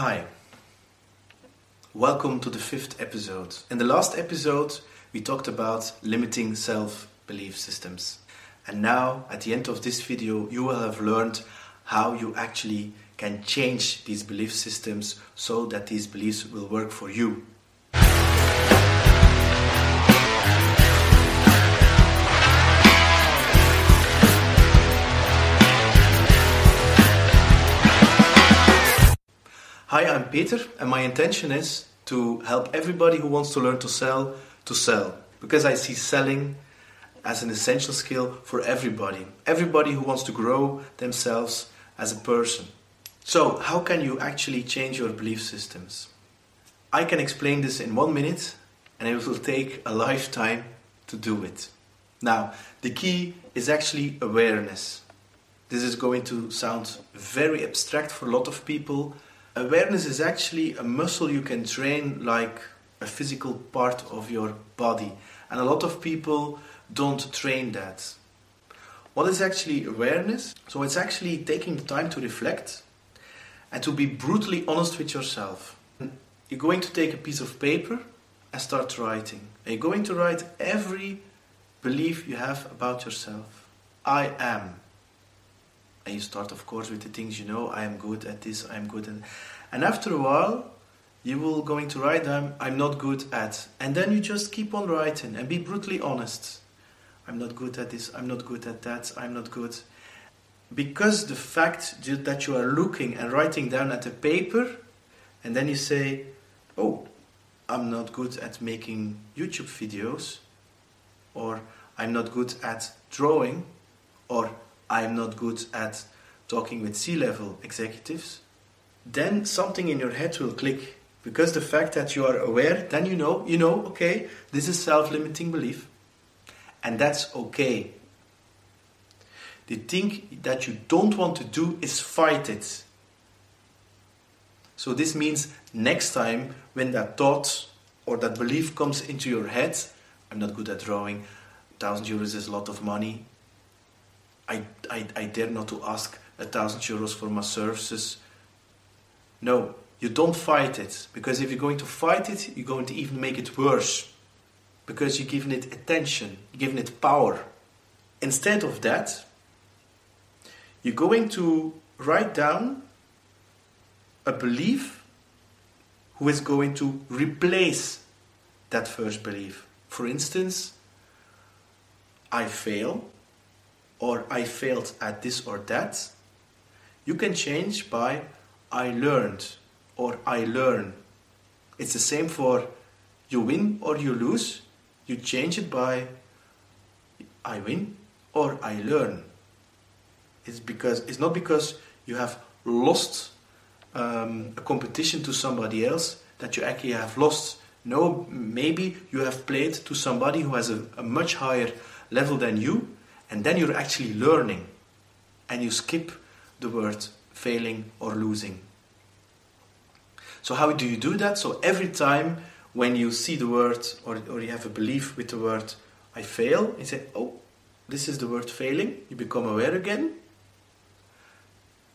Hi. Welcome to the fifth episode. In the last episode, we talked about limiting self belief systems. And now, at the end of this video, you will have learned how you actually can change these belief systems so that these beliefs will work for you. Hi, I'm Peter, and my intention is to help everybody who wants to learn to sell to sell because I see selling as an essential skill for everybody. Everybody who wants to grow themselves as a person. So, how can you actually change your belief systems? I can explain this in one minute, and it will take a lifetime to do it. Now, the key is actually awareness. This is going to sound very abstract for a lot of people, awareness is actually a muscle you can train like a physical part of your body. And a lot of people don't train that. What is actually awareness? So it's actually taking the time to reflect and to be brutally honest with yourself. You're going to take a piece of paper and start writing. And you're going to write every belief you have about yourself. I am. And you start, of course, with the things you know. I am good at this. I am good at. And after a while, you will going to write down. I'm not good at. And then you just keep on writing and be brutally honest. I'm not good at this. I'm not good at that. I'm not good. Because the fact that you are looking and writing down at the paper, and then you say, "Oh, I'm not good at making YouTube videos," or "I'm not good at drawing," or I'm not good at talking with C level executives, then something in your head will click. Because the fact that you are aware, then you know, you know, okay, this is self limiting belief. And that's okay. The thing that you don't want to do is fight it. So, this means next time when that thought or that belief comes into your head, I'm not good at drawing, 1000 euros is a lot of money, I, I, I dare not to ask a thousand euros for my services. No, you don't fight it because if you're going to fight it, you're going to even make it worse because you're giving it attention, you're giving it power. Instead of that, you're going to write down a belief who is going to replace that first belief. For instance, I fail or I failed at this or that, you can change by I learned or I learn. It's the same for you win or you lose. You change it by I win or I learn. It's because it's not because you have lost um, a competition to somebody else that you actually have lost. No, maybe you have played to somebody who has a, a much higher level than you, and then you're actually learning and you skip the word failing or losing. So, how do you do that? So, every time when you see the word or, or you have a belief with the word I fail, you say, Oh, this is the word failing. You become aware again.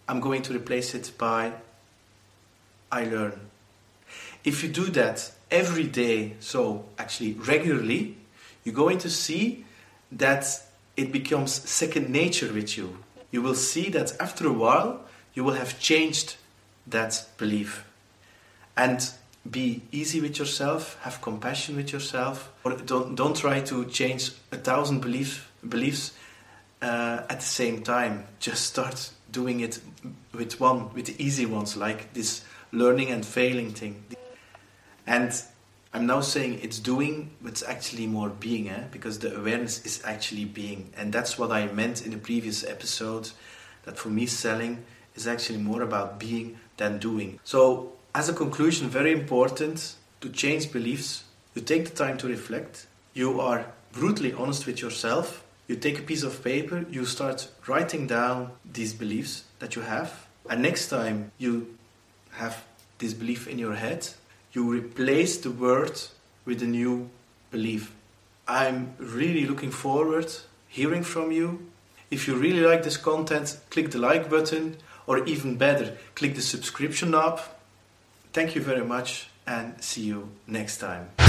I'm going to replace it by I learn. If you do that every day, so actually regularly, you're going to see that it becomes second nature with you. You will see that after a while, you will have changed that belief. And be easy with yourself, have compassion with yourself, or don't, don't try to change a thousand belief, beliefs uh, at the same time. Just start doing it with one, with the easy ones, like this learning and failing thing. And I'm now saying it's doing, but it's actually more being, eh? because the awareness is actually being. And that's what I meant in the previous episode that for me, selling is actually more about being than doing. So, as a conclusion, very important to change beliefs. You take the time to reflect, you are brutally honest with yourself, you take a piece of paper, you start writing down these beliefs that you have, and next time you have this belief in your head, you replace the word with a new belief. I'm really looking forward hearing from you. If you really like this content, click the like button or even better, click the subscription knob Thank you very much and see you next time.